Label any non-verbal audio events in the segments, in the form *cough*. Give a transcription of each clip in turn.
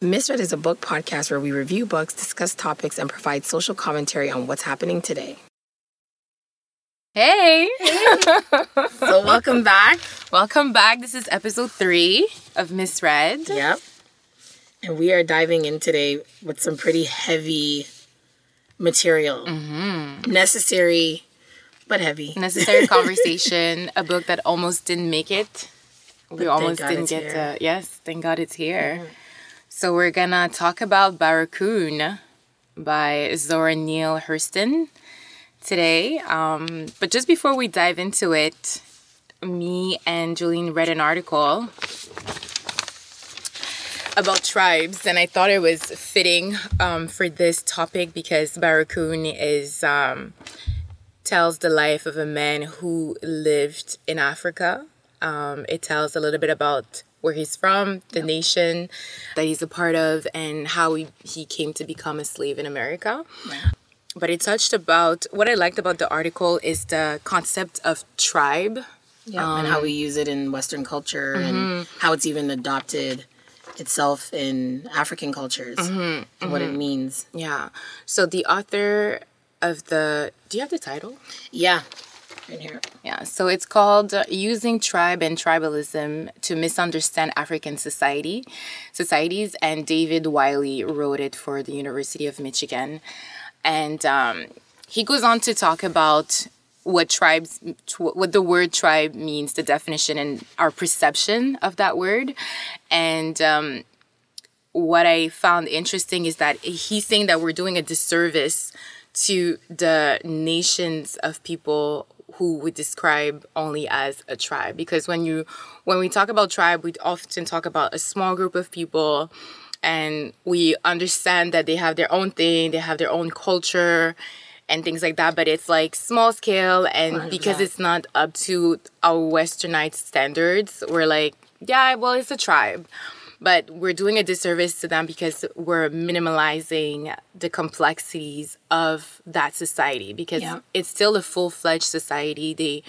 Misread is a book podcast where we review books, discuss topics, and provide social commentary on what's happening today. Hey! *laughs* So, welcome back. Welcome back. This is episode three of Misread. Yep. And we are diving in today with some pretty heavy material. Mm-hmm. Necessary, but heavy. Necessary *laughs* Conversation, a book that almost didn't make it. We almost didn't get here. to, yes, thank God it's here. Mm-hmm. So we're gonna talk about Barracoon by Zora Neale Hurston today. Um, but just before we dive into it, me and Julene read an article about tribes, and I thought it was fitting um, for this topic because Barracoon is um, tells the life of a man who lived in Africa. Um, it tells a little bit about where he's from, the nation that he's a part of, and how he, he came to become a slave in America. But it touched about what I liked about the article is the concept of tribe. Yep. and how we um, use it in Western culture and mm-hmm. how it's even adopted itself in African cultures mm-hmm, and what it mm-hmm. means. Yeah. So the author of the do you have the title? Yeah. Right here. Yeah, so it's called uh, Using Tribe and Tribalism to Misunderstand African Society, Societies, and David Wiley wrote it for the University of Michigan. And um, he goes on to talk about what tribes, what the word tribe means, the definition, and our perception of that word. And um, what I found interesting is that he's saying that we're doing a disservice to the nations of people who we describe only as a tribe. Because when you when we talk about tribe we often talk about a small group of people and we understand that they have their own thing they have their own culture and things like that but it's like small scale and because it's not up to our westernized standards we're like yeah well it's a tribe but we're doing a disservice to them because we're minimalizing the complexities of that society because Yeah. it's still a full-fledged society they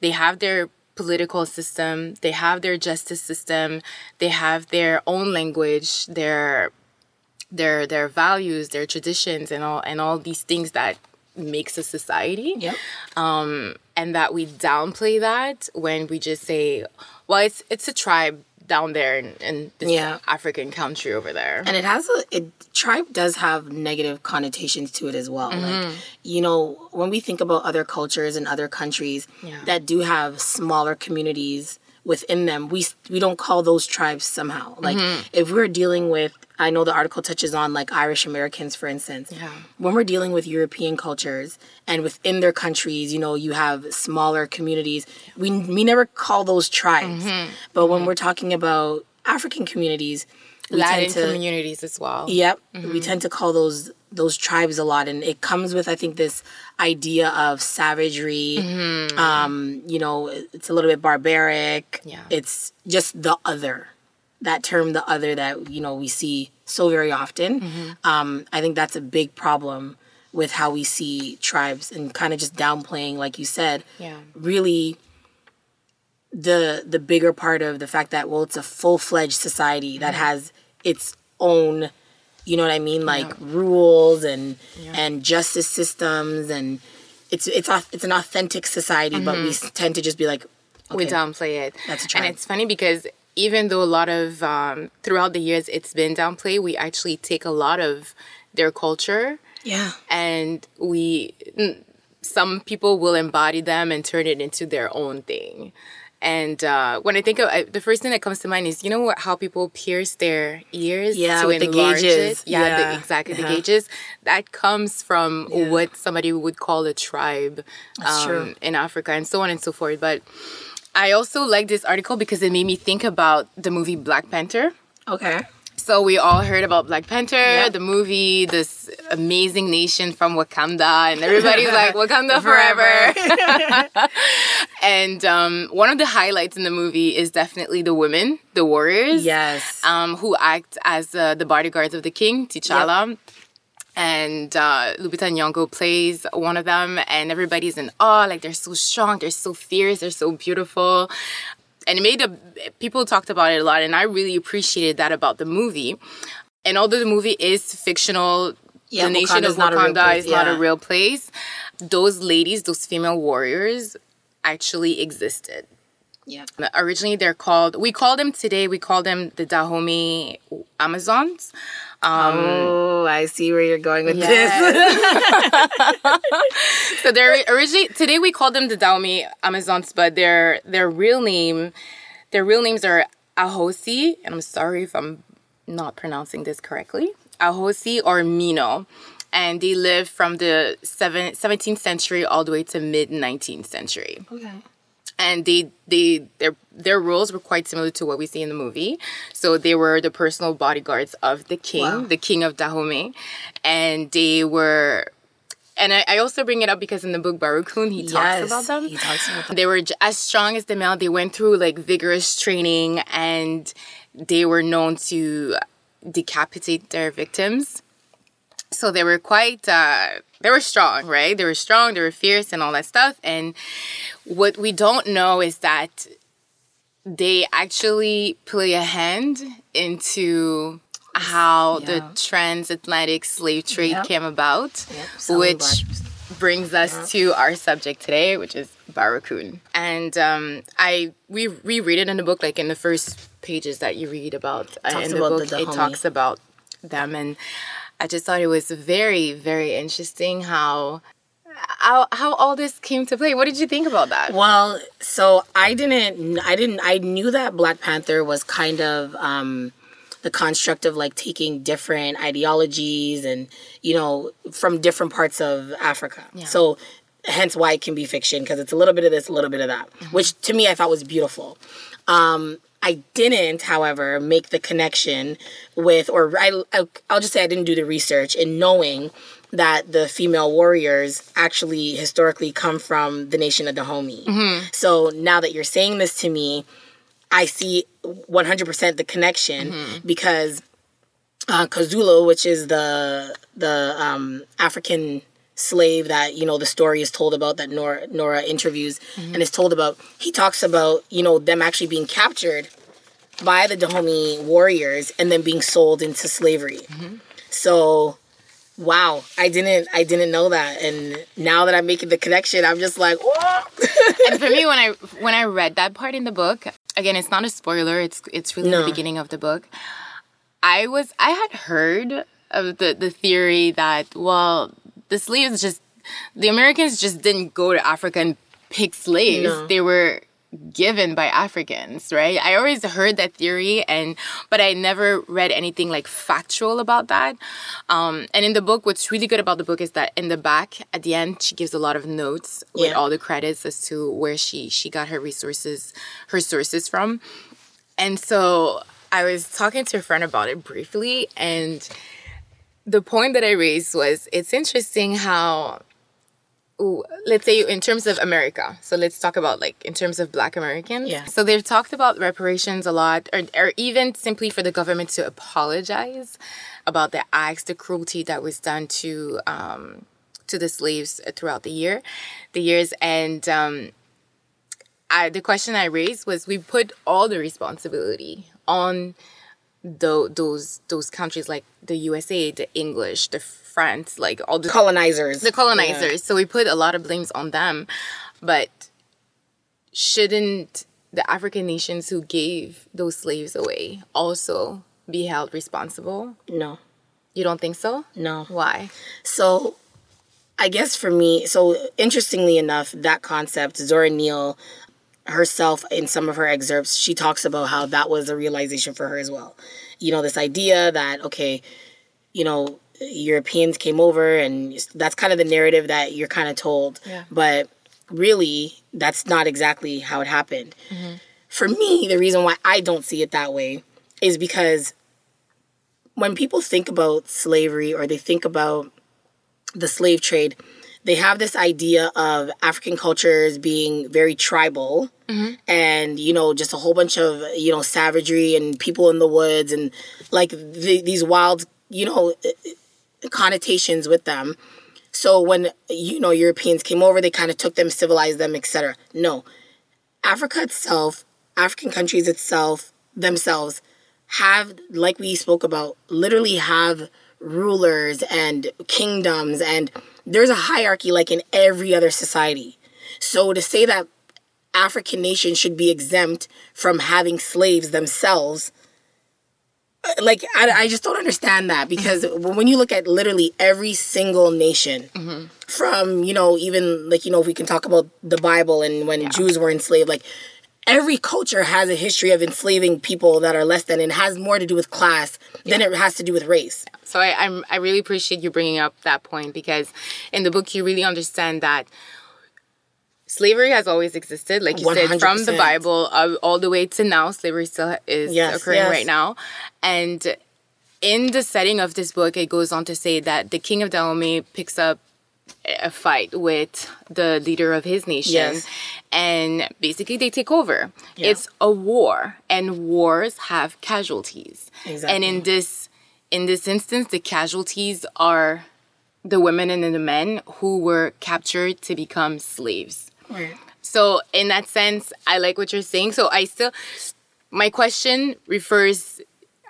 they have their political system they have their justice system they have their own language their their their values their traditions and all and all these things that makes a society Yep. Um, and that we downplay that when we just say well it's it's a tribe down there in, in this Yeah. african country over there And it has a it tribe does have negative connotations to it as well. Like mm-hmm. you know, when we think about other cultures and other countries Yeah. that do have smaller communities within them, we we don't call those tribes somehow. Like mm-hmm. if we're dealing with I know the article touches on like Irish Americans for instance. Yeah. When we're dealing with European cultures and within their countries, you know, you have smaller communities. We we never call those tribes. Mm-hmm. But when mm-hmm. we're talking about African communities, we latin tend to communities as well Yep. We mm-hmm. tend to call those those tribes a lot and it comes with I think this idea of savagery. Um, you know, it's a little bit barbaric. Yeah. It's just the other. That term the other that, you know, we see so very often. Mm-hmm. Um, I think that's a big problem with how we see tribes and kind of just downplaying like you said yeah. really the the bigger part of the fact that well it's a full-fledged society that mm-hmm. has its own you know what i mean like rules and and justice systems and it's it's it's an authentic society but we mm-hmm. tend to just be like we downplay it. That's a and it's funny because even though a lot of um, throughout the years it's been downplayed we actually take a lot of their culture. Yeah. And we some people will embody them and turn it into their own thing. And uh, when I think of I, the first thing that comes to mind is you know what how people pierce their ears Yeah, to with the enlarge gauges. it? yeah, Yeah. The, exactly Uh-huh. the gauges. That comes from what somebody would call a tribe um, in Africa and so on and so forth. But I also like this article because it made me think about the movie Black Panther okay so we all heard about Black Panther, Yeah. the movie, this amazing nation from Wakanda, and everybody's like Wakanda *laughs* forever. *laughs* *laughs* and um, one of the highlights in the movie is definitely the women, the warriors, yes um, who act as uh, the bodyguards of the king, T'Challa. And uh, Lupita Nyong'o plays one of them, and everybody's in awe. Like they're so strong, they're so fierce, they're so beautiful and it made a people talked about it a lot and i really appreciated that about the movie and although the movie is fictional, Yeah, the nation of not Wakanda place, is not a real place. Those ladies, those female warriors, actually existed. Yeah. Originally, they're called. We call them today. We call them the Dahomey Amazons. Um, oh, I see where you're going with this. *laughs* So they're originally today we call them the Dahomey Amazons, but their their real name, their real names are Ahosi, and I'm sorry if I'm not pronouncing this correctly. Ahosi or Mino. And they lived from the seven, 17th century all the way to mid 19th century Okay. And they they their their roles were quite similar to what we see in the movie. So they were the personal bodyguards of the king, Wow. the king of Dahomey, and they were. And I, I also bring it up because in the book Barracoon he talks Yes, about them. he talks about them. They were j- as strong as the male. They went through like vigorous training, and they were known to decapitate their victims. So they were quite, uh, they were strong, right? They were strong, they were fierce, and all that stuff. And what we don't know is that they actually play a hand into how the transatlantic slave trade Yep. came about, Yep, which brings us to our subject today, which is Barracoon. And um, I we reread it in the book, like in the first pages that you read about uh, in the about book, the it Dahomey. talks about them, and I just thought it was very, very interesting how. How, how all this came to play. What did you think about that? Well, so I didn't, I didn't, I knew that Black Panther was kind of um, the construct of like taking different ideologies and, you know, from different parts of Africa. So hence why it can be fiction because it's a little bit of this, a little bit of that, which to me I thought was beautiful. Um, I didn't, however, make the connection with, or I, I'll just say I didn't do the research in knowing that the female warriors actually historically come from the nation of Dahomey. So now that you're saying this to me, I see 100% the connection because uh, Kazulu, which is the the um, African slave that you know the story is told about that Zora Zora interviews mm-hmm. and is told about. He talks about you know them actually being captured by the Dahomey warriors and then being sold into slavery. Mm-hmm. So, wow, I didn't I didn't know that, and now that I'm making the connection, I'm just like, and for me when i when i read that part in the book again it's not a spoiler it's it's really No. the beginning of the book i was i had heard of the the theory that well the slaves just the americans just didn't go to africa and pick slaves. No. they were given by africans right? I always heard that theory and but i never read anything like factual about that. Um, and in the book what's really good about the book is that in the back at the end she gives a lot of notes with all the credits as to where she she got her resources her sources from. And so i was talking to a friend about it briefly and the point that i raised was it's interesting how ooh, let's say in terms of america so let's talk about like in terms of black americans Yeah. so they've talked about reparations a lot or, or even simply for the government to apologize about the acts the cruelty that was done to um, to the slaves throughout the year the years and um, I, the question I raised was we put all the responsibility on tho- those those countries like the USA, the English, the France, like all the colonizers. the colonizers. So we put a lot of blames on them, but shouldn't the African nations who gave those slaves away also be held responsible? no, You don't think so? no. Why? So, I guess for me, so interestingly enough, that concept, Zora Neale herself, in some of her excerpts, she talks about how that was a realization for her as well. You know, this idea that, okay, you know, Europeans came over, and that's kind of the narrative that you're kind of told. Yeah. But really, that's not exactly how it happened. Mm-hmm. For me, the reason why I don't see it that way is because when people think about slavery or they think about the slave trade, they have this idea of African cultures being very tribal mm-hmm. and, you know, just a whole bunch of, you know, savagery and people in the woods and like the, these wild, you know, connotations with them. So when, you know, Europeans came over, they kind of took them, civilized them, etc. No. Africa itself, African countries itself, themselves, have like we spoke about literally have rulers and kingdoms and there's a hierarchy like in every other society. So to say that African nations should be exempt from having slaves themselves uh, like I, I just don't understand that because when you look at literally every single nation mm-hmm. from you know even like you know if we can talk about the bible and when yeah. jews were enslaved like every culture has a history of enslaving people that are less than and has more to do with class than it has to do with race so I, I'm, I really appreciate you bringing up that point because in the book you really understand that slavery has always existed like you 100%. said from the bible uh, all the way to now slavery still is yes, occurring yes. right now and in the setting of this book it goes on to say that the king of dahomey picks up a fight with the leader of his nation yes. and basically they take over yeah. it's a war and wars have casualties exactly. and in this in this instance the casualties are the women and the men who were captured to become slaves right. so in that sense i like what you're saying so i still my question refers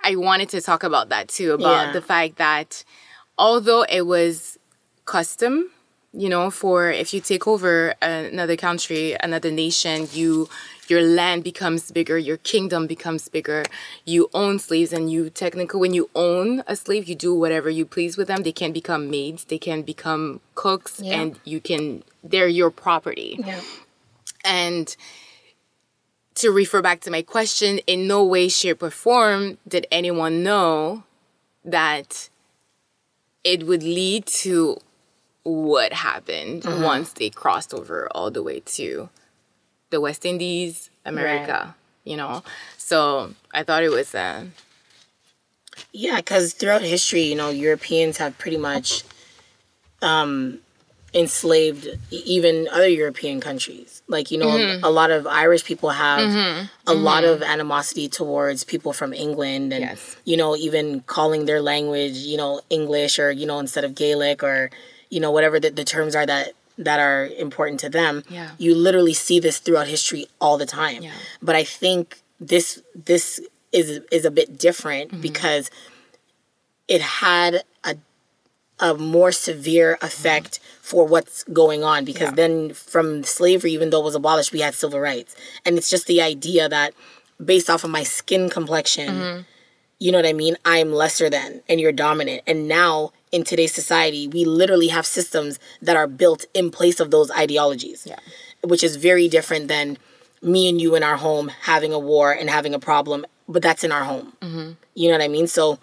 i wanted to talk about that too about yeah. the fact that although it was custom you know for if you take over another country another nation you your land becomes bigger your kingdom becomes bigger you own slaves and you technically when you own a slave you do whatever you please with them they can become maids they can become cooks yeah. and you can they're your property yeah. and to refer back to my question in no way shape or form did anyone know that it would lead to what happened mm-hmm. once they crossed over all the way to the West Indies, America, right. you know. So I thought it was uh yeah, because throughout history, you know, Europeans have pretty much um, enslaved even other European countries. Like, you know, mm-hmm. a, lot of Irish people have mm-hmm. a mm-hmm. lot of animosity towards people from England and, yes. you know, even calling their language, you know, English or, you know, instead of Gaelic or, you know whatever the, the terms are that that are important to them yeah. you literally see this throughout history all the time yeah. but i think this this is is a bit different mm-hmm. because it had a a more severe effect mm-hmm. for what's going on because yeah. then from slavery even though it was abolished we had civil rights and it's just the idea that based off of my skin complexion mm-hmm. You know what i mean i'm lesser than and you're dominant and now in today's society, we literally have systems that are built in place of those ideologies, yeah. which is very different than me and you in our home having a war and having a problem, but that's in our home. Mm-hmm. You know what I mean? So,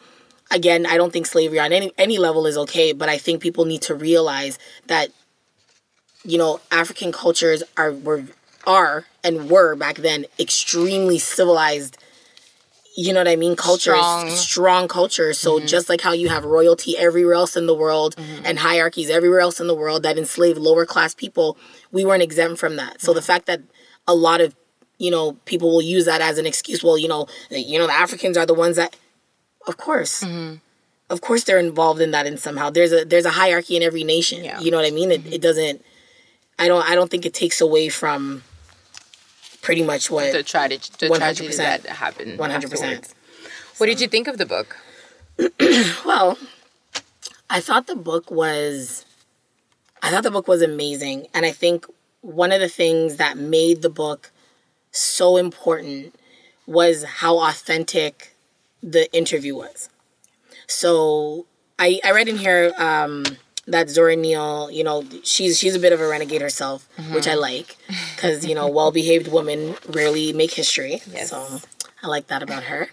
again, I don't think slavery on any any level is okay, but I think people need to realize that, you know, African cultures are were are and were back then extremely civilized you know what I mean? Culture, strong, strong culture. So mm-hmm. just like how you have royalty everywhere else in the world mm-hmm. and hierarchies everywhere else in the world that enslave lower class people, we weren't exempt from that. So mm-hmm. the fact that a lot of you know people will use that as an excuse. Well, you know, you know the Africans are the ones that, of course. Mm-hmm. Of course, they're involved in that in somehow. There's a there's a hierarchy in every nation. Yeah. You know what I mean? It, mm-hmm. it doesn't. I don't. I don't think it takes away from pretty much what the tragedy, the tragedy that happened. One hundred percent. What did you think of the book? *clears throat* well, I thought the book was, I thought the book was amazing, and I think one of the things that made the book so important was how authentic the interview was. So I I read in here. Um, that Zora Neale, you know, she's she's a bit of a renegade herself, mm-hmm. which I like, because you know, well-behaved women rarely make history. Yes. So I like that about her.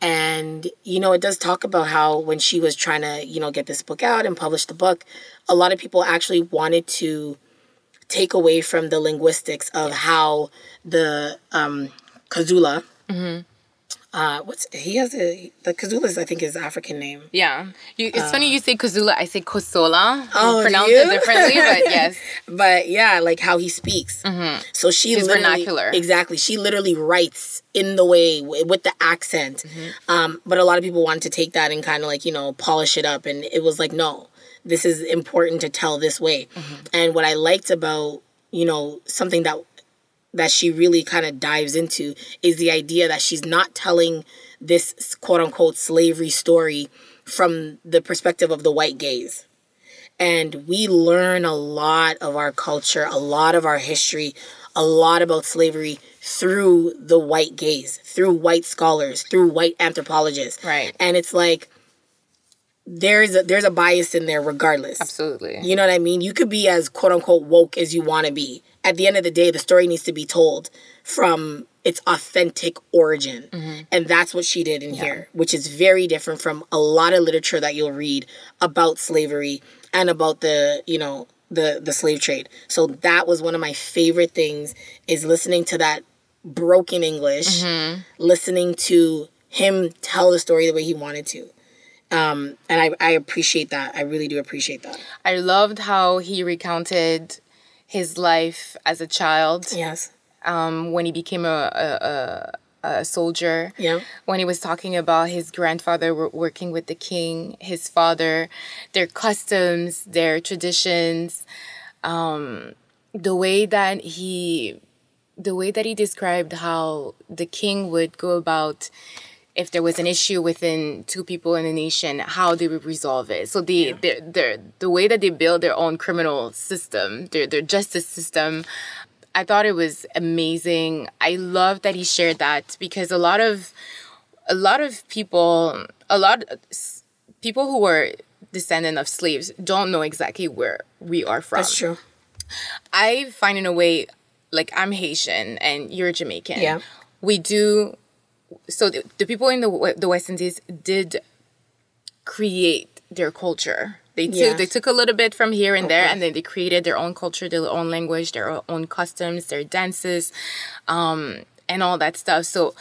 and you know, it does talk about how when she was trying to, you know, get this book out and publish the book, a lot of people actually wanted to take away from the linguistics of how the um, Kazula. Mm-hmm uh, what's he has a the Kazula's I think his African name. Yeah, you, it's uh, funny you say Kazula. I say Kosola. Oh, pronounce it differently, but *laughs* yes. but yeah, like how he speaks. Mm-hmm. So she His vernacular. Exactly, she literally writes in the way with the accent. Mm-hmm. Um, but a lot of people wanted to take that and kind of like you know polish it up, and it was like no, this is important to tell this way. Mm-hmm. And what I liked about you know something that that she really kind of dives into is the idea that she's not telling this quote unquote slavery story from the perspective of the white gaze. And we learn a lot of our culture, a lot of our history, a lot about slavery through the white gaze, through white scholars, through white anthropologists. Right. And it's like there's a, there's a bias in there regardless. Absolutely. You know what I mean? You could be as quote unquote woke as you want to be. At the end of the day, the story needs to be told from its authentic origin. Mm-hmm. And that's what she did in yeah. here, which is very different from a lot of literature that you'll read about slavery and about the, you know, the the slave trade. So that was one of my favorite things is listening to that broken English, mm-hmm. listening to him tell the story the way he wanted to. Um, and I, I appreciate that. I really do appreciate that. I loved how he recounted his life as a child. Yes. Um, when he became a, a, a, a soldier. Yeah. When he was talking about his grandfather working with the king, his father, their customs, their traditions, um, the way that he, the way that he described how the king would go about if there was an issue within two people in a nation, how they would resolve it. So the yeah. the the way that they build their own criminal system, their their justice system, I thought it was amazing. I love that he shared that because a lot of a lot of people, a lot people who were descendant of slaves don't know exactly where we are from. That's true. I find in a way like I'm Haitian and you're Jamaican. Yeah. We do so the, the people in the the West Indies did create their culture. They took yes. they took a little bit from here and okay. there, and then they created their own culture, their own language, their own customs, their dances, um, and all that stuff. So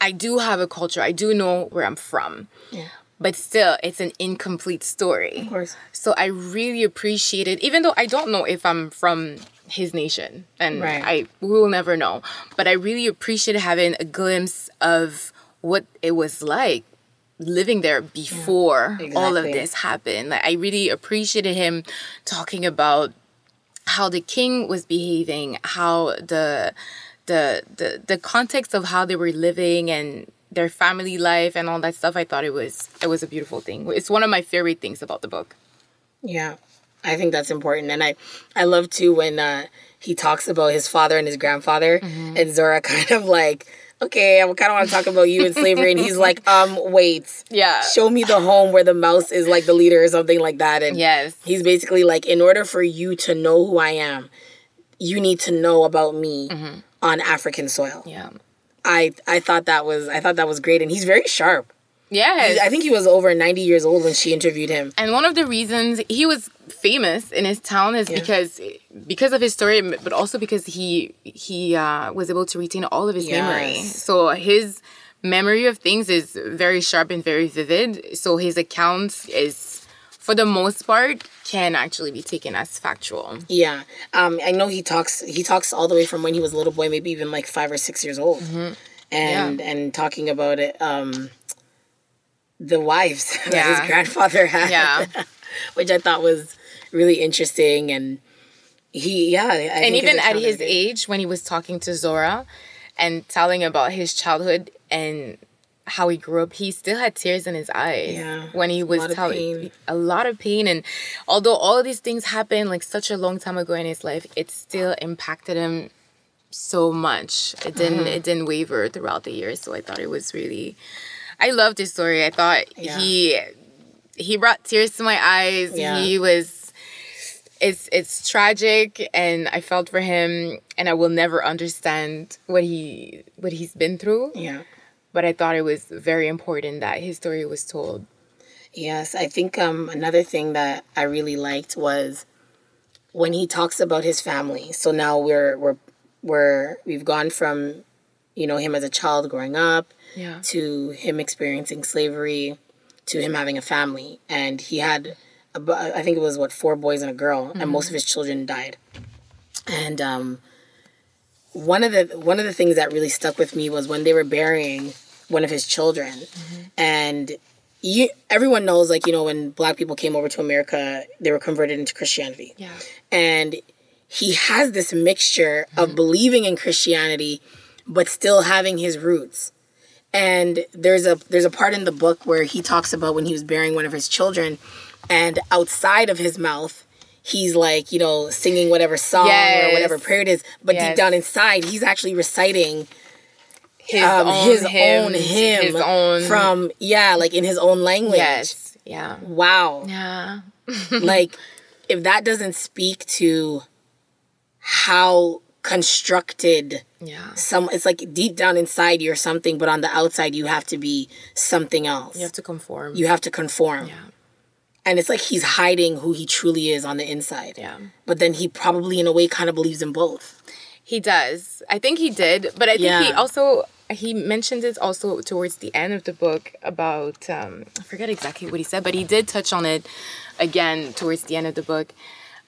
I do have a culture. I do know where I'm from. Yeah. But still, it's an incomplete story. Of course. So I really appreciate it, even though I don't know if I'm from his nation and right. I we will never know. But I really appreciate having a glimpse of what it was like living there before yeah, exactly. all of this happened. Like I really appreciated him talking about how the king was behaving, how the the the the context of how they were living and their family life and all that stuff. I thought it was it was a beautiful thing. It's one of my favorite things about the book. Yeah. I think that's important, and I, I love too when uh, he talks about his father and his grandfather, mm-hmm. and Zora *laughs* kind of like, okay, I kind of want to talk about you and slavery, and he's *laughs* like, um, wait, yeah, show me the home where the mouse is like the leader or something like that, and yes, he's basically like, in order for you to know who I am, you need to know about me mm-hmm. on African soil. Yeah, I I thought that was I thought that was great, and he's very sharp. Yes. I think he was over 90 years old when she interviewed him. And one of the reasons he was famous in his town is yeah. because because of his story but also because he he uh, was able to retain all of his yes. memory. So his memory of things is very sharp and very vivid. So his accounts is for the most part can actually be taken as factual. Yeah. Um I know he talks he talks all the way from when he was a little boy maybe even like 5 or 6 years old. Mm-hmm. And yeah. and talking about it um the wives yeah. *laughs* that his grandfather had. Yeah. *laughs* which I thought was really interesting and he yeah I and even at his age when he was talking to Zora and telling about his childhood and how he grew up, he still had tears in his eyes yeah, when he was telling a lot of pain. And although all of these things happened like such a long time ago in his life, it still impacted him so much. It didn't mm-hmm. it didn't waver throughout the years. So I thought it was really I loved his story. I thought yeah. he he brought tears to my eyes. Yeah. He was it's it's tragic and I felt for him and I will never understand what he what he's been through. Yeah. But I thought it was very important that his story was told. Yes, I think um another thing that I really liked was when he talks about his family. So now we're we're we're we've gone from you know him as a child growing up yeah. to him experiencing slavery, to him having a family, and he had, I think it was what four boys and a girl, mm-hmm. and most of his children died. And um, one of the one of the things that really stuck with me was when they were burying one of his children, mm-hmm. and you everyone knows like you know when black people came over to America, they were converted into Christianity. Yeah, and he has this mixture of believing in Christianity but still having his roots. And there's a there's a part in the book where he talks about when he was burying one of his children and outside of his mouth he's like, you know, singing whatever song Yes. or whatever prayer it is, but Yes. deep down inside he's actually reciting His um, own his hymns, own hymn his own from yeah, like in his own language. yes, yeah, Wow. yeah, *laughs* like if that doesn't speak to how constructed yeah. some it's like deep down inside you're something but on the outside you have to be something else You have to conform. you have to conform yeah, and it's like he's hiding who he truly is on the inside yeah. but then he probably in a way kind of believes in both He does. I think he did, but I think he also he mentioned it also towards the end of the book about um, I forget exactly what he said, but he did touch on it again towards the end of the book.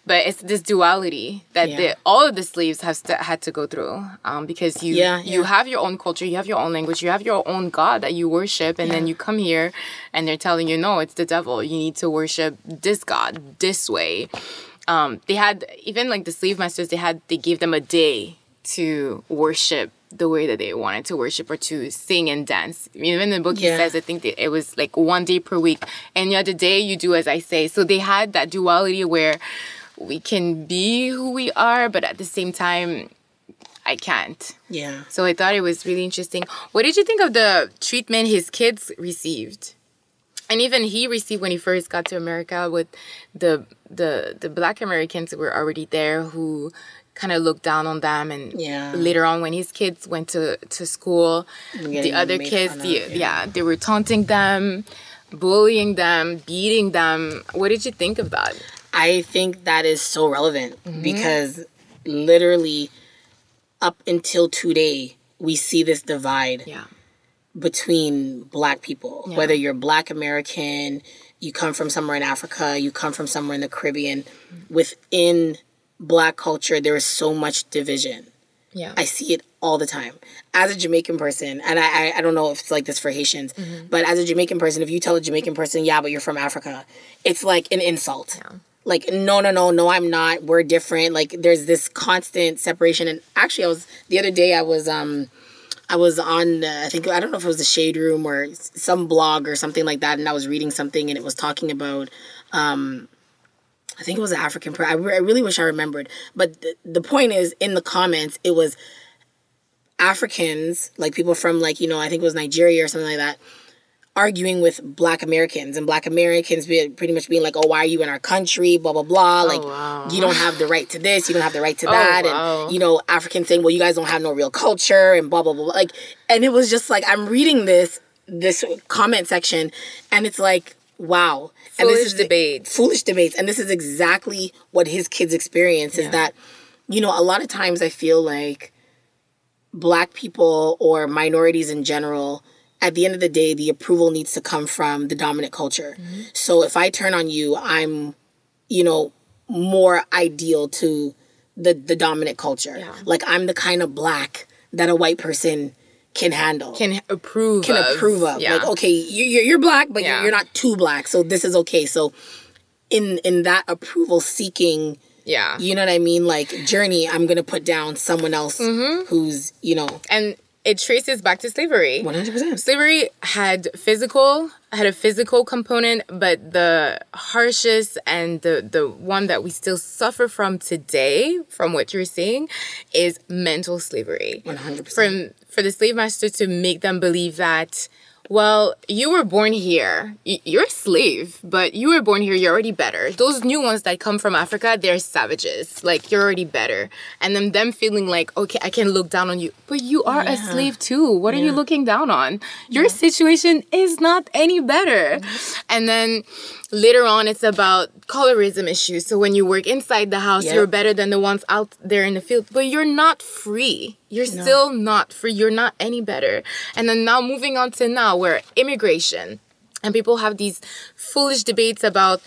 But it's this duality that Yeah. the, all of the slaves have st- had to go through um, because you Yeah, you yeah. have your own culture, you have your own language, you have your own God that you worship, and then you come here and they're telling you no, it's the devil. You need to worship this God this way um, they had even like the slave masters they had they gave them a day to worship the way that they wanted to worship or to sing and dance even in the book Yeah. he says i think that it was like one day per week and the other day you do as i say so they had that duality where we can be who we are but at the same time i can't yeah so i thought it was really interesting what did you think of the treatment his kids received and even he received when he first got to America with the the the black Americans who were already there who kind of looked down on them and Yeah. later on when his kids went to to school the other kids the, yeah. yeah. they were taunting them bullying them beating them what did you think of that I think that is so relevant Mm-hmm. because literally up until today we see this divide yeah. between black people. Yeah. whether you're black american you come from somewhere in africa you come from somewhere in the caribbean within black culture there is so much division. Yeah. I see it all the time. As a jamaican person and i i, I don't know if it's like this for haitians but as a jamaican person if you tell a jamaican person yeah but you're from africa it's like an insult like no no no no i'm not we're different. Like there's this constant separation. And actually i was the other day i was um I was on, uh, I think, I don't know if it was the Shade Room or some blog or something like that, and I was reading something and it was talking about, um, I think it was an African, I, re- I really wish I remembered. But th- the point is, in the comments, it was Africans, like people from, like, you know, I think it was Nigeria or something like that, arguing with black Americans and black Americans be, pretty much being like, oh, why are you in our country? Blah, blah, blah. Oh, like, wow. you don't have the right to this, you don't have the right to *laughs* oh, that. wow. And, you know, Africans saying, well, you guys don't have no real culture and blah, blah, blah. Like, and it was just like, I'm reading this, this comment section, and it's like, wow. and Foolish this is debates. Foolish debates. And this is exactly what his kids experience is that, you know, a lot of times I feel like black people or minorities in general at the end of the day the approval needs to come from the dominant culture. So if i turn on you i'm you know more ideal to the the dominant culture. Like i'm the kind of black that a white person can handle. Can approve can of. approve of. Yeah. Like okay you- you're, you're black but Yeah. you're not too black so this is okay. So in in that approval seeking yeah. you know what I mean? Like journey, I'm gonna put down someone else Mm-hmm. who's, you know, and it traces back to slavery 100%. slavery had physical had a physical component but the harshest and the the one that we still suffer from today from what you're seeing, is mental slavery 100%. from for the slave master to make them believe that well you were born here. You're a slave but you were born here you're already better. Those new ones that come from africa they're savages. Like you're already better. And then them feeling like okay i can look down on you. But you are a slave too. What are you looking down on? Your situation is not any better. And then later on it's about colorism issues. So when you work inside the house Yep. you're better than the ones out there in the field. But you're not free. You're still not free. You're not any better. And then now moving on to now where immigration. And people have these foolish debates about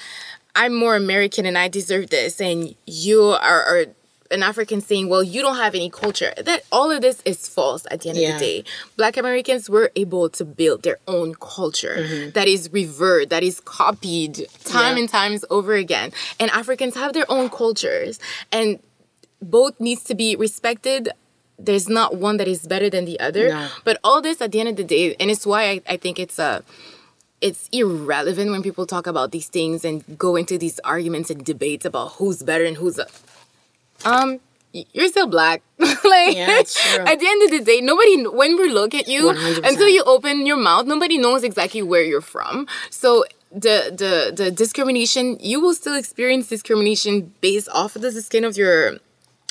i'm more american and i deserve this and you are, are an african saying well you don't have any culture. That all of this is false at the end of the day. Black americans were able to build their own culture mm-hmm. that is revered that is copied time Yeah. and times over again. And africans have their own cultures and both needs to be respected. There's not one that is better than the other. No. but all this at the end of the day and it's why i, I think it's a it's irrelevant when people talk about these things and go into these arguments and debates about who's better and who's um you're still black. *laughs* Like Yeah, *laughs* at the end of the day nobody when we look at you 100%. until you open your mouth nobody knows exactly where you're from. So the the the discrimination you will still experience discrimination based off of the skin of your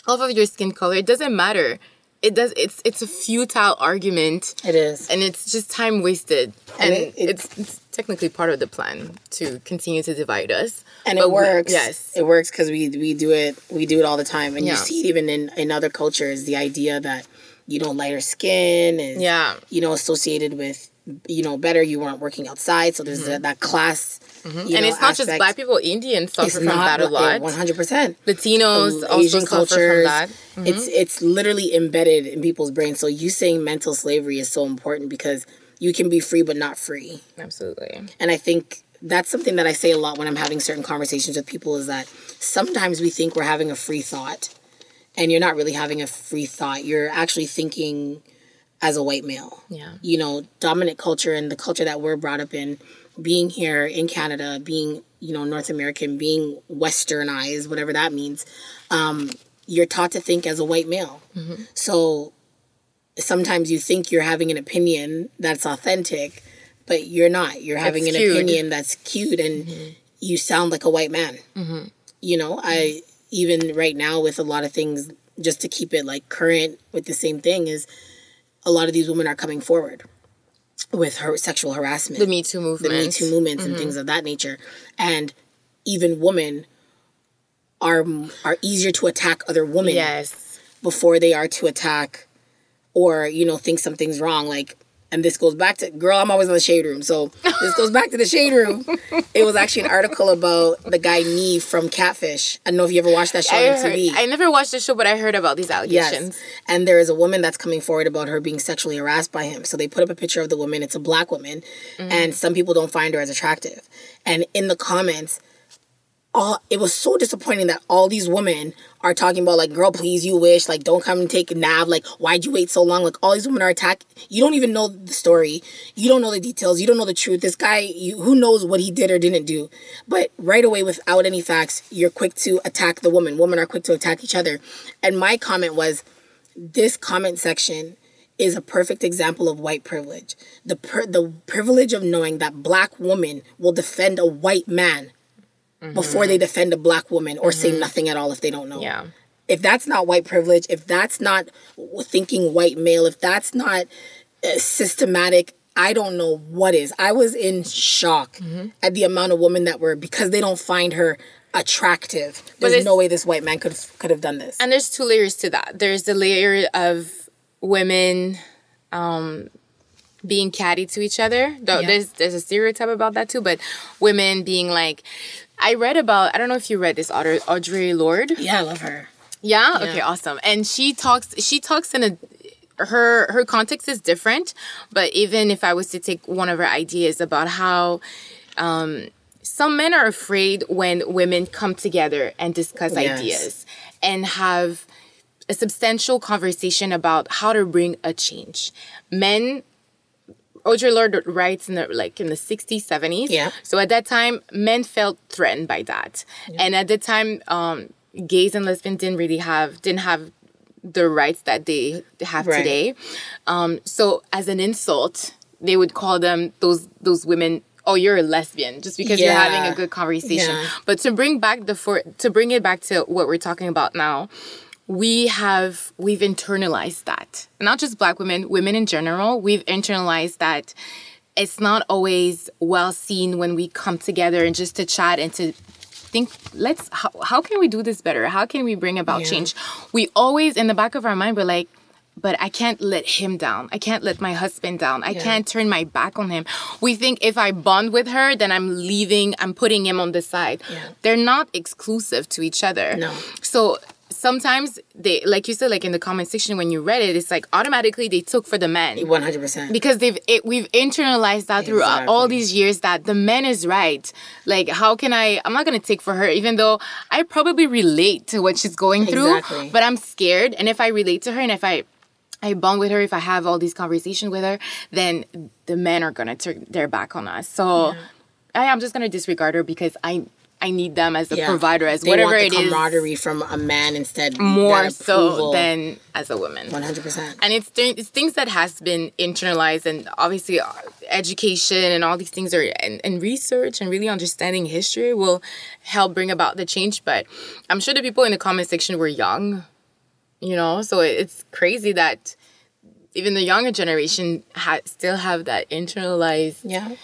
off of your skin color. It doesn't matter it does it's it's a futile argument It is. and it's just time wasted and, And it- it- it's, it's technically part of the plan to continue to divide us and But it we- works. yes it works because we we do it we do it all the time, and Yeah. you see it even in in other cultures. The idea that you know lighter skin is Yeah. you know associated with you know better. You weren't working outside, so there's mm-hmm. that, that class. Mm-hmm. and know, it's not just black people indians suffer It's from that a lot One hundred percent. latinos also Asian suffer cultures. from that Mm-hmm. It's it's literally embedded in people's brains. So you saying mental slavery is so important because you can be free but not free. absolutely And I think that's something that I say a lot when I'm having certain conversations with people is that sometimes we think we're having a free thought and you're not really having a free thought. You're actually thinking as a white male. Yeah. You know, dominant culture and the culture that we're brought up in, being here in Canada, being, you know, North American, being westernized, whatever that means, um, you're taught to think as a white male. Mm-hmm. So sometimes you think you're having an opinion that's authentic, but you're not. You're having an cued. opinion that's cute and mm-hmm. you sound like a white man. Mm-hmm. You know, I even right now with a lot of things, just to keep it like current with the same thing, is a lot of these women are coming forward with her sexual harassment. The me too movement, the Me Too movements and things mm-hmm. of that nature, and even women are are easier to attack other women yes. before they are to attack or you know think something's wrong. Like and this goes back to girl i'm always in the shade room so this goes back to the shade room it was actually an article about the guy Nev from catfish i don't know if you ever watched that show I, on heard, tv I never watched the show but i heard about these allegations Yes. And there is a woman that's coming forward about her being sexually harassed by him. So they put up a picture of the woman. It's a black woman. Mm-hmm. And some people don't find her as attractive. And in the comments, all it was so disappointing that all these women are talking about like, girl, please, you wish, like, don't come and take a nab. Like, why'd you wait so long? Like, all these women are attacked. You don't even know the story. You don't know the details. You don't know the truth. This guy, you, who knows what he did or didn't do? But right away, without any facts, you're quick to attack the woman. Women are quick to attack each other. And my comment was, this comment section is a perfect example of white privilege. The per- the privilege of knowing that black women will defend a white man before they defend a black woman or say nothing at all if they don't know. yeah If that's not white privilege, if that's not thinking white male, if that's not uh, systematic, I don't know what is. I was in shock at the amount of women that were because they don't find her attractive. There's it's- no way this white man could could have done this. and there's two layers to that there's the layer of women um being catty to each other though Yeah. there's there's a stereotype about that too but women being like i read about i don't know if you read this author audre lorde yeah, I love her. yeah? Okay, awesome. And she talks she talks in a her her context is different, but even if I was to take one of her ideas about how um some men are afraid when women come together and discuss Yes. ideas and have a substantial conversation about how to bring a change. Men Audre Lorde writes in the like in the 60s, 70s. Yeah. So at that time, men felt threatened by that. And at the time, um, gays and lesbians didn't really have didn't have the rights that they have Right. today. Um, so as an insult, they would call them those those women. Oh, you're a lesbian just because you're having a good conversation. Yeah. But to bring back the for to bring it back to what we're talking about now, we have we've internalized that. Not just black women, women in general, we've internalized that it's not always well seen when we come together and just to chat and to think let's how, how can we do this better how can we bring about Yeah. change we always in the back of our mind we're like but I can't let him down. I can't let my husband down. I Yeah. can't turn my back on him. We think if I bond with her, then I'm leaving, I'm putting him on the side. Yeah. They're not exclusive to each other. No. So sometimes they like you said like in the comment section when you read it it's like automatically they took for the men 100%. because they've it, we've internalized that through uh, all these years that the man is right like how can i i'm not gonna take for her even though i probably relate to what she's going through Exactly. but i'm scared and if i relate to her and if i I bond with her if I have all these conversations with her, then the men are gonna turn their back on us. So I, I'm just gonna disregard her because I I need them as a Yeah. provider, as They whatever want it the is, camaraderie from a man instead. more so than as a woman. 100%. And it's, th- it's things that has been internalized, and obviously uh, education and all these things are and, and research and really understanding history will help bring about the change. But I'm sure the people in the comment section were young, you know, so it's crazy that even the younger generation ha- still have that internalized Yeah. I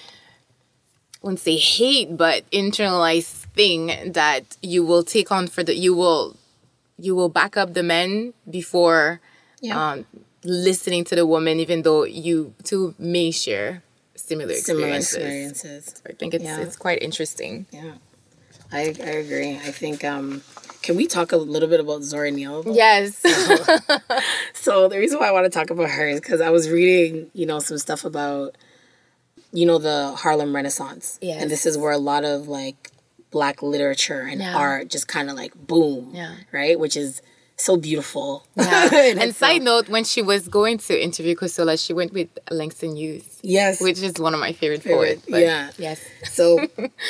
wouldn't say hate, but internalized thing that you will take on for the you will you will back up the men before Yeah. um, listening to the woman, even though you two may share similar Similar experiences. experiences. I think it's Yeah. it's quite interesting. Yeah. I, I agree. I think, um, can we talk a little bit about Zora Neale? Yes. *laughs* So the reason why I want to talk about her is because I was reading, you know, some stuff about, you know, the Harlem Renaissance. Yes. And this is where a lot of like black literature and Yeah. art just kind of like boom. Yeah. Right? Which is so beautiful. Yeah. *laughs* And side note, when she was going to interview Kosola, she went with Langston Hughes, Yes. which is one of my favorite, Favorite, poets. But yeah. Yes. So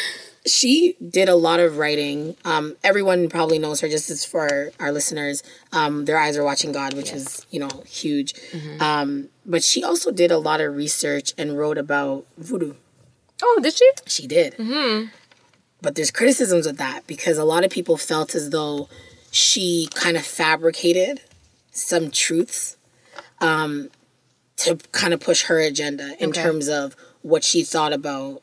*laughs* she did a lot of writing. Um, everyone probably knows her. Just as for our listeners, um, their eyes are watching God, which is you know huge. Um, but she also did a lot of research and wrote about voodoo. Oh, did she? She did. But there's criticisms with that because a lot of people felt as though she kind of fabricated some truths um, to kind of push her agenda in Okay. terms of what she thought about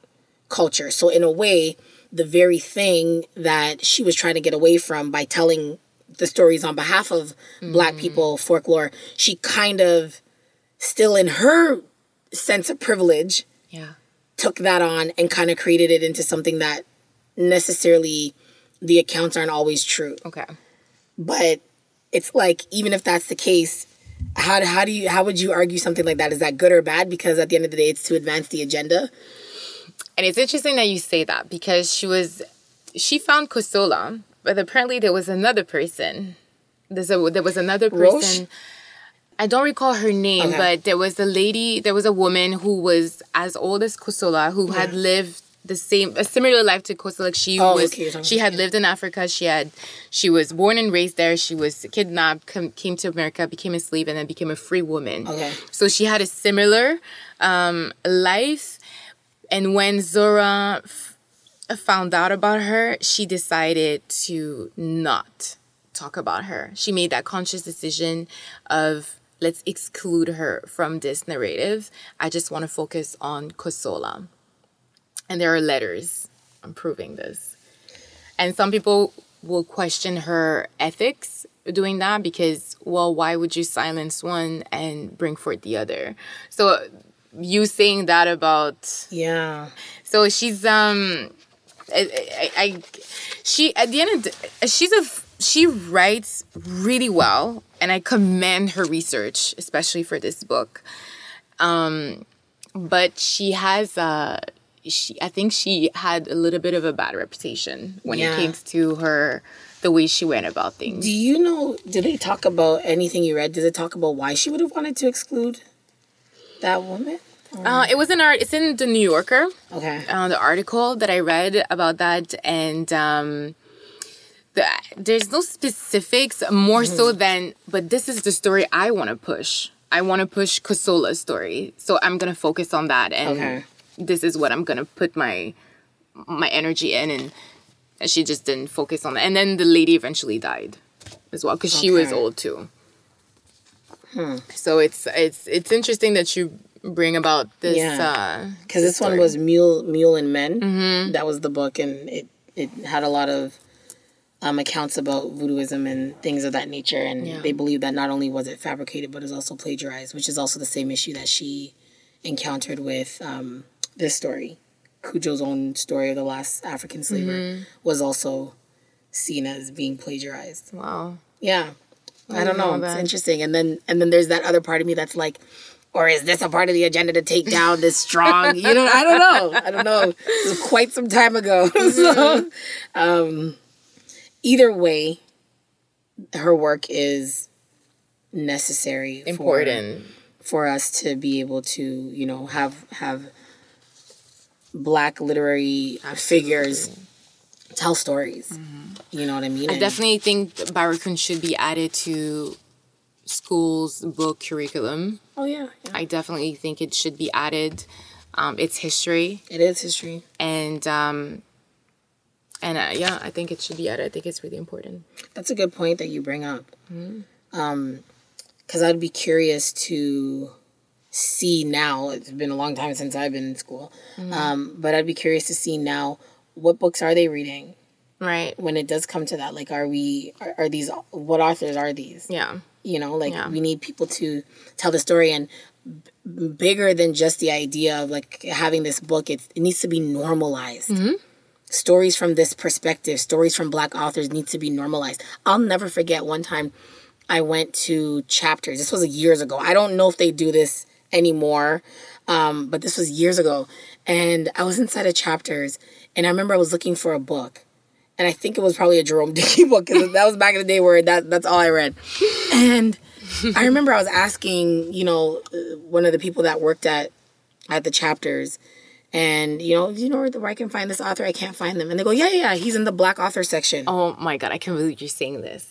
culture. So, in a way, the very thing that she was trying to get away from by telling the stories on behalf of black people, folklore, she kind of still in her sense of privilege Yeah. took that on and kind of created it into something that necessarily the accounts aren't always true. Okay. But it's like even if that's the case, how how do you how would you argue something like that? Is that good or bad? Because at the end of the day, it's to advance the agenda. And it's interesting that you say that because she was, she found Kosola, but apparently there was another person. There's a there was another Roche? person. I don't recall her name, Okay. but there was a lady, there was a woman who was as old as Kosola who had lived the same a similar life to Kosola. Like she Oh, was okay, she had lived in Africa. She had she was born and raised there. She was kidnapped, com- came to America, became a slave, and then became a free woman. Okay. So she had a similar um, life. And when Zora f- found out about her, she decided to not talk about her. She made that conscious decision of let's exclude her from this narrative. I just want to focus on Kosola. And there are letters I'm proving this. And some people will question her ethics doing that because, well, why would you silence one and bring forth the other? So you saying that about Yeah. so she's um I, I, I she at the end of the, she's a she writes really well and I commend her research especially for this book um but she has uh she I think she had a little bit of a bad reputation when Yeah. it came to her the way she went about things Do you know? Did they talk about anything you read? Did they talk about why she would have wanted to exclude that woman? uh, it was in our it's in the New Yorker Okay. uh, the article that I read about that, and um, the, there's no specifics more Mm-hmm. so than, but this is the story I want to push. I want to push Kosola's story, so I'm gonna focus on that, and Okay. This is what I'm gonna put my my energy in, and, and she just didn't focus on that. And then the lady eventually died as well because she was old too. Hmm. So it's it's it's interesting that you bring about this. Yeah. Uh, Because this one was Mule Mule and Men. Mm-hmm. That was the book, and it it had a lot of um, accounts about voodooism and things of that nature. And Yeah. they believe that not only was it fabricated, but it was also plagiarized, which is also the same issue that she encountered with um, this story. Cudjo's own story of the last African slaver Mm-hmm. was also seen as being plagiarized. Wow. Yeah. I don't know know. It's interesting. And then and then there's that other part of me that's like, or is this a part of the agenda to take down this strong? You know, I don't know. I don't know. This was quite some time ago. *laughs* so, um, either way, her work is necessary, for- Important. for us to be able to, you know, have have black literary figures tell stories. You know what I mean? I And- definitely think Barracoon should be added to schools' book curriculum. Oh yeah, yeah. I definitely think it should be added. Um, it's history, it is history. and um, and uh, yeah, I think it should be added. I think it's really important. That's a good point that you bring up. Um, because I'd be curious to see now. It's been a long time since I've been in school, um, but I'd be curious to see now what books are they reading Right. when it does come to that. Like, are we are, are these what authors are these? Yeah. You know, like Yeah. we need people to tell the story and b- bigger than just the idea of like having this book. It it needs to be normalized. Stories from this perspective, stories from Black authors need to be normalized. I'll never forget one time I went to chapters. This was years ago. I don't know if they do this anymore, um, but this was years ago. And I was inside of chapters, and I remember I was looking for a book, and I think it was probably a Jerome *laughs* Dickey book because that was back in the day where that that's all I read. And *laughs* I remember I was asking, you know, uh, one of the people that worked at at the chapters, and you know, you know where, I can find this author? I can't find them, and they go, yeah, yeah, yeah, he's in the Black author section. Oh my god, I can't believe you're saying this.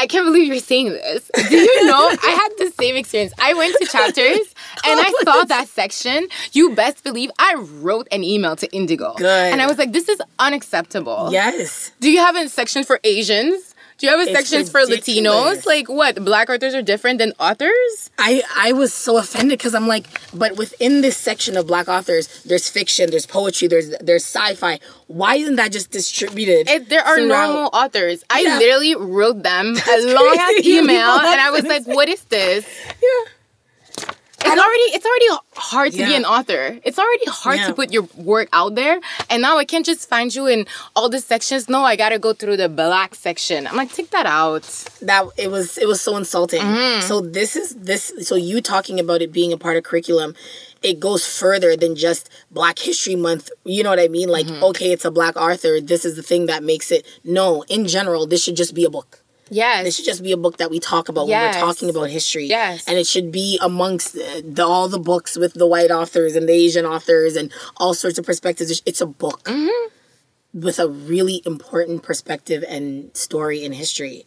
I can't believe you're saying this. Do you know? *laughs* I had the same experience. I went to chapters *laughs* and I saw that section. You best believe I wrote an email to Indigo. Good. And I was like, this is unacceptable. Yes. Do you have a section for Asians? Do you have a section for. Latinos? Like what? Black authors are different than authors? I I was so offended because I'm like, but within this section of black authors, there's fiction, there's poetry, there's there's sci-fi. Why isn't that just distributed? It, there are throughout- normal authors. I Yeah. literally wrote them *laughs* a long *laughs* email, and I was like, "What is this?" *laughs* Yeah. It's already it's already hard to be an author. It's already hard Yeah. to put your work out there, and now I can't just find you in all the sections. No, I gotta go through the black section. I'm like, take that out. that it was it was so insulting. Mm-hmm. So this is this so you talking about it being a part of curriculum, it goes further than just Black History Month. You know what I mean? Like, Mm-hmm. okay, it's a black author. This is the thing that makes it. No, in general, this should just be a book. Yes, This should just be a book that we talk about Yes. when we're talking about history. Yes. And it should be amongst the, the, all the books with the white authors and the Asian authors and all sorts of perspectives. It's- It's a book Mm-hmm. with a really important perspective and story in history.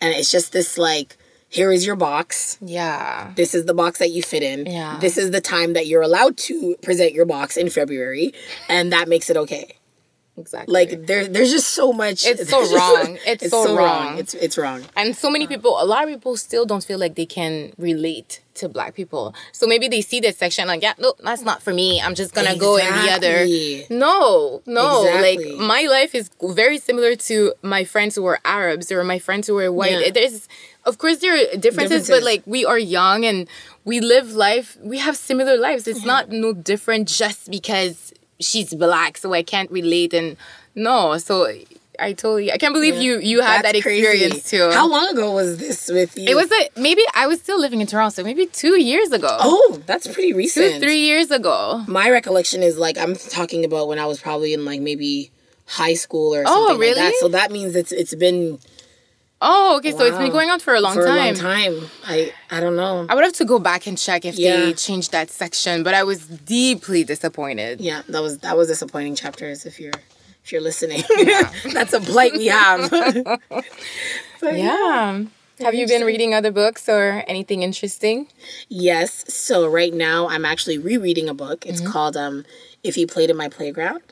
And it's just this like, here is your box. yeah. This is the box that you fit in. Yeah. This is the time that you're allowed to present your box in February. And that makes it okay. Exactly. Like there, there's just so much. It's so *laughs* wrong. *laughs* It's so wrong. It's it's wrong. and so many uh. people, a lot of people still don't feel like they can relate to black people. So maybe they see this section like, yeah, no, that's not for me. I'm just gonna go in the other. No, no. Exactly. Like my life is very similar to my friends who are Arabs or my friends who are white. Yeah. There's, of course, there are differences, Differences. but like we are young and we live life. We have similar lives. It's mm-hmm. not no different just because she's black, so I can't relate. And no, so I totally, I can't believe you you had That's that experience crazy. too. How long ago was this with you? It was a maybe I was still living in Toronto, maybe two years ago. Oh, that's pretty recent. two, three years ago. My recollection is like I'm talking about when I was probably in like maybe high school or oh, something like really? that. So that means it's it's been Oh, okay, so it's been going on for a long for time. a long time. I I don't know. I would have to go back and check if Yeah. they changed that section, but I was deeply disappointed. Yeah, that was that was disappointing chapters. If you're if you're listening, *laughs* *laughs* that's a blight we have. *laughs* But Yeah. Have you been reading other books or anything interesting? Yes. So right now I'm actually rereading a book. Mm-hmm. It's called um If You Played in My Playground.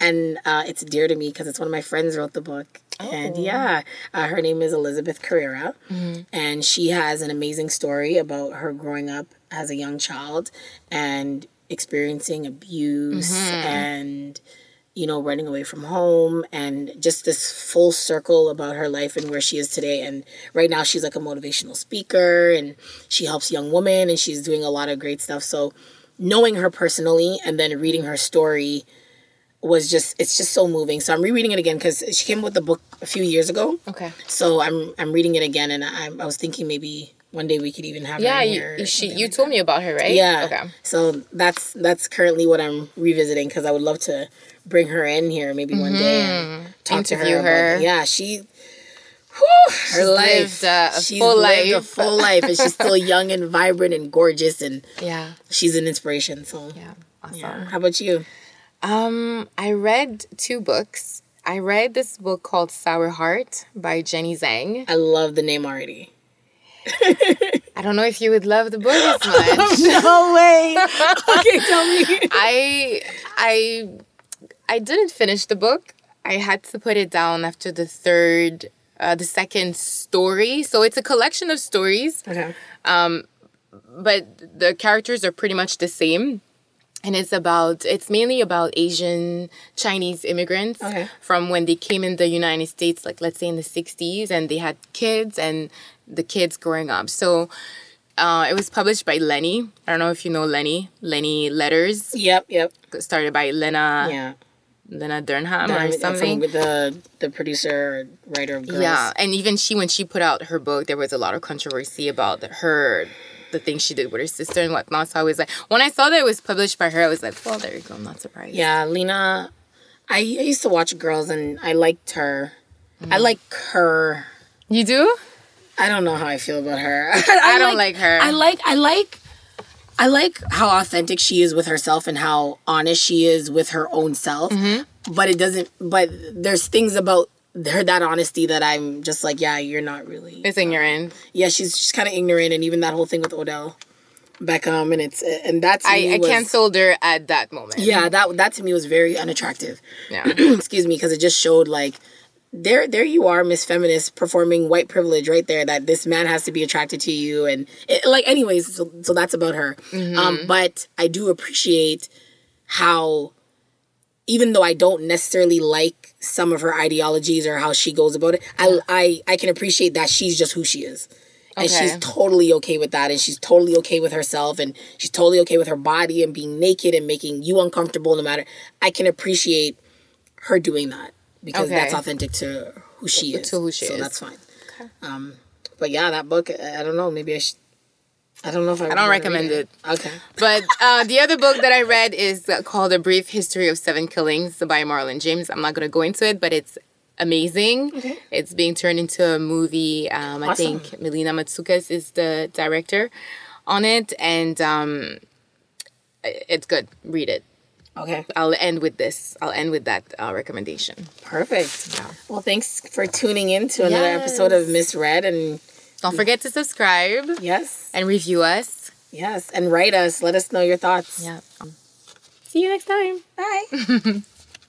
And uh, it's dear to me because it's one of my friends wrote the book. And Oh. yeah, uh, her name is Elizabeth Carrera. Mm-hmm. And she has an amazing story about her growing up as a young child and experiencing abuse Mm-hmm. and you know, running away from home and just this full circle about her life and where she is today. And right now she's like a motivational speaker and she helps young women and she's doing a lot of great stuff. So knowing her personally and then reading her story, was just it's just so moving. So I'm rereading it again because she came with the book a few years ago. Okay. So I'm I'm reading it again, and I, I was thinking maybe one day we could even have Yeah, her you, here or you- she you like told me about her, right? yeah. Okay. So that's that's currently what I'm revisiting because I would love to bring her in here maybe one day and talk to her. Mm-hmm. Interview about her. Yeah, she. whew, her life. lived, uh, a she's full lived a full life, and she's still *laughs* young and vibrant and gorgeous, and Yeah. she's an inspiration. So, Yeah. Awesome. yeah. How about you? Um, I read two books. I read this book called Sour Heart by Jenny Zhang. I love the name already. *laughs* I don't know if you would love the book as *laughs* much. No way. *laughs* okay, tell me. I I I didn't finish the book. I had to put it down after the third uh, the second story. So it's a collection of stories, Okay. Um, but the characters are pretty much the same. And it's about it's mainly about Asian Chinese immigrants Okay. from when they came in the United States, like let's say in the 60s, and they had kids and the kids growing up. So uh, it was published by Lenny. I don't know if you know Lenny. Lenny Letters. Yep. Yep. started by Lena Yeah. Lena Dunham Um, or something. with the the producer writer of Girls. Yeah, and even she when she put out her book, there was a lot of controversy about her the things she did with her sister and whatnot. So I was like, when I saw that it was published by her, I was like, well, there you go. I'm not surprised. Yeah, Lena. I, I used to watch Girls and I liked her. I like her. You do? I don't know how I feel about her. *laughs* I, don't like, her. I like I like I like how authentic she is with herself and how honest she is with her own self. Mm-hmm. But it doesn't but there's things about her that honesty that I'm just like, yeah, you're not really. it's ignorant. Yeah, she's she's kind of ignorant and even that whole thing with Odell Beckham and it's and that's I, I canceled her at that moment. Yeah, that that to me was very unattractive. Yeah. *clears throat* Excuse me, because it just showed like there there you are, Miss Feminist, performing white privilege right there. That this man has to be attracted to you, and it, like anyways, so, so that's about her. Um, but I do appreciate how, even though I don't necessarily like some of her ideologies or how she goes about it, I I I can appreciate that she's just who she is. And she's totally okay with that, and she's totally okay with herself, and she's totally okay with her body and being naked and making you uncomfortable. No matter, I can appreciate her doing that because Okay. that's authentic to who she is. To who she so is. that's fine. Um, but yeah, that book, I I don't know. Maybe I should. I don't know if I. I don't recommend it. Okay. *laughs* But uh, the other book that I read is uh, called A Brief History of Seven Killings by Marlon James. I'm not going to go into it, but it's amazing. Okay. It's being turned into a movie. Um, I think Melina Matsoukas is the director on it, and um, it's good. Read it. Okay. I'll end with this. I'll end with that uh, recommendation. Perfect. Yeah. Well, thanks for tuning in to another episode of Misread, and Don't forget to subscribe yes, and review us. yes, and write us. Let us know your thoughts. Yeah. See you next time. Bye. *laughs*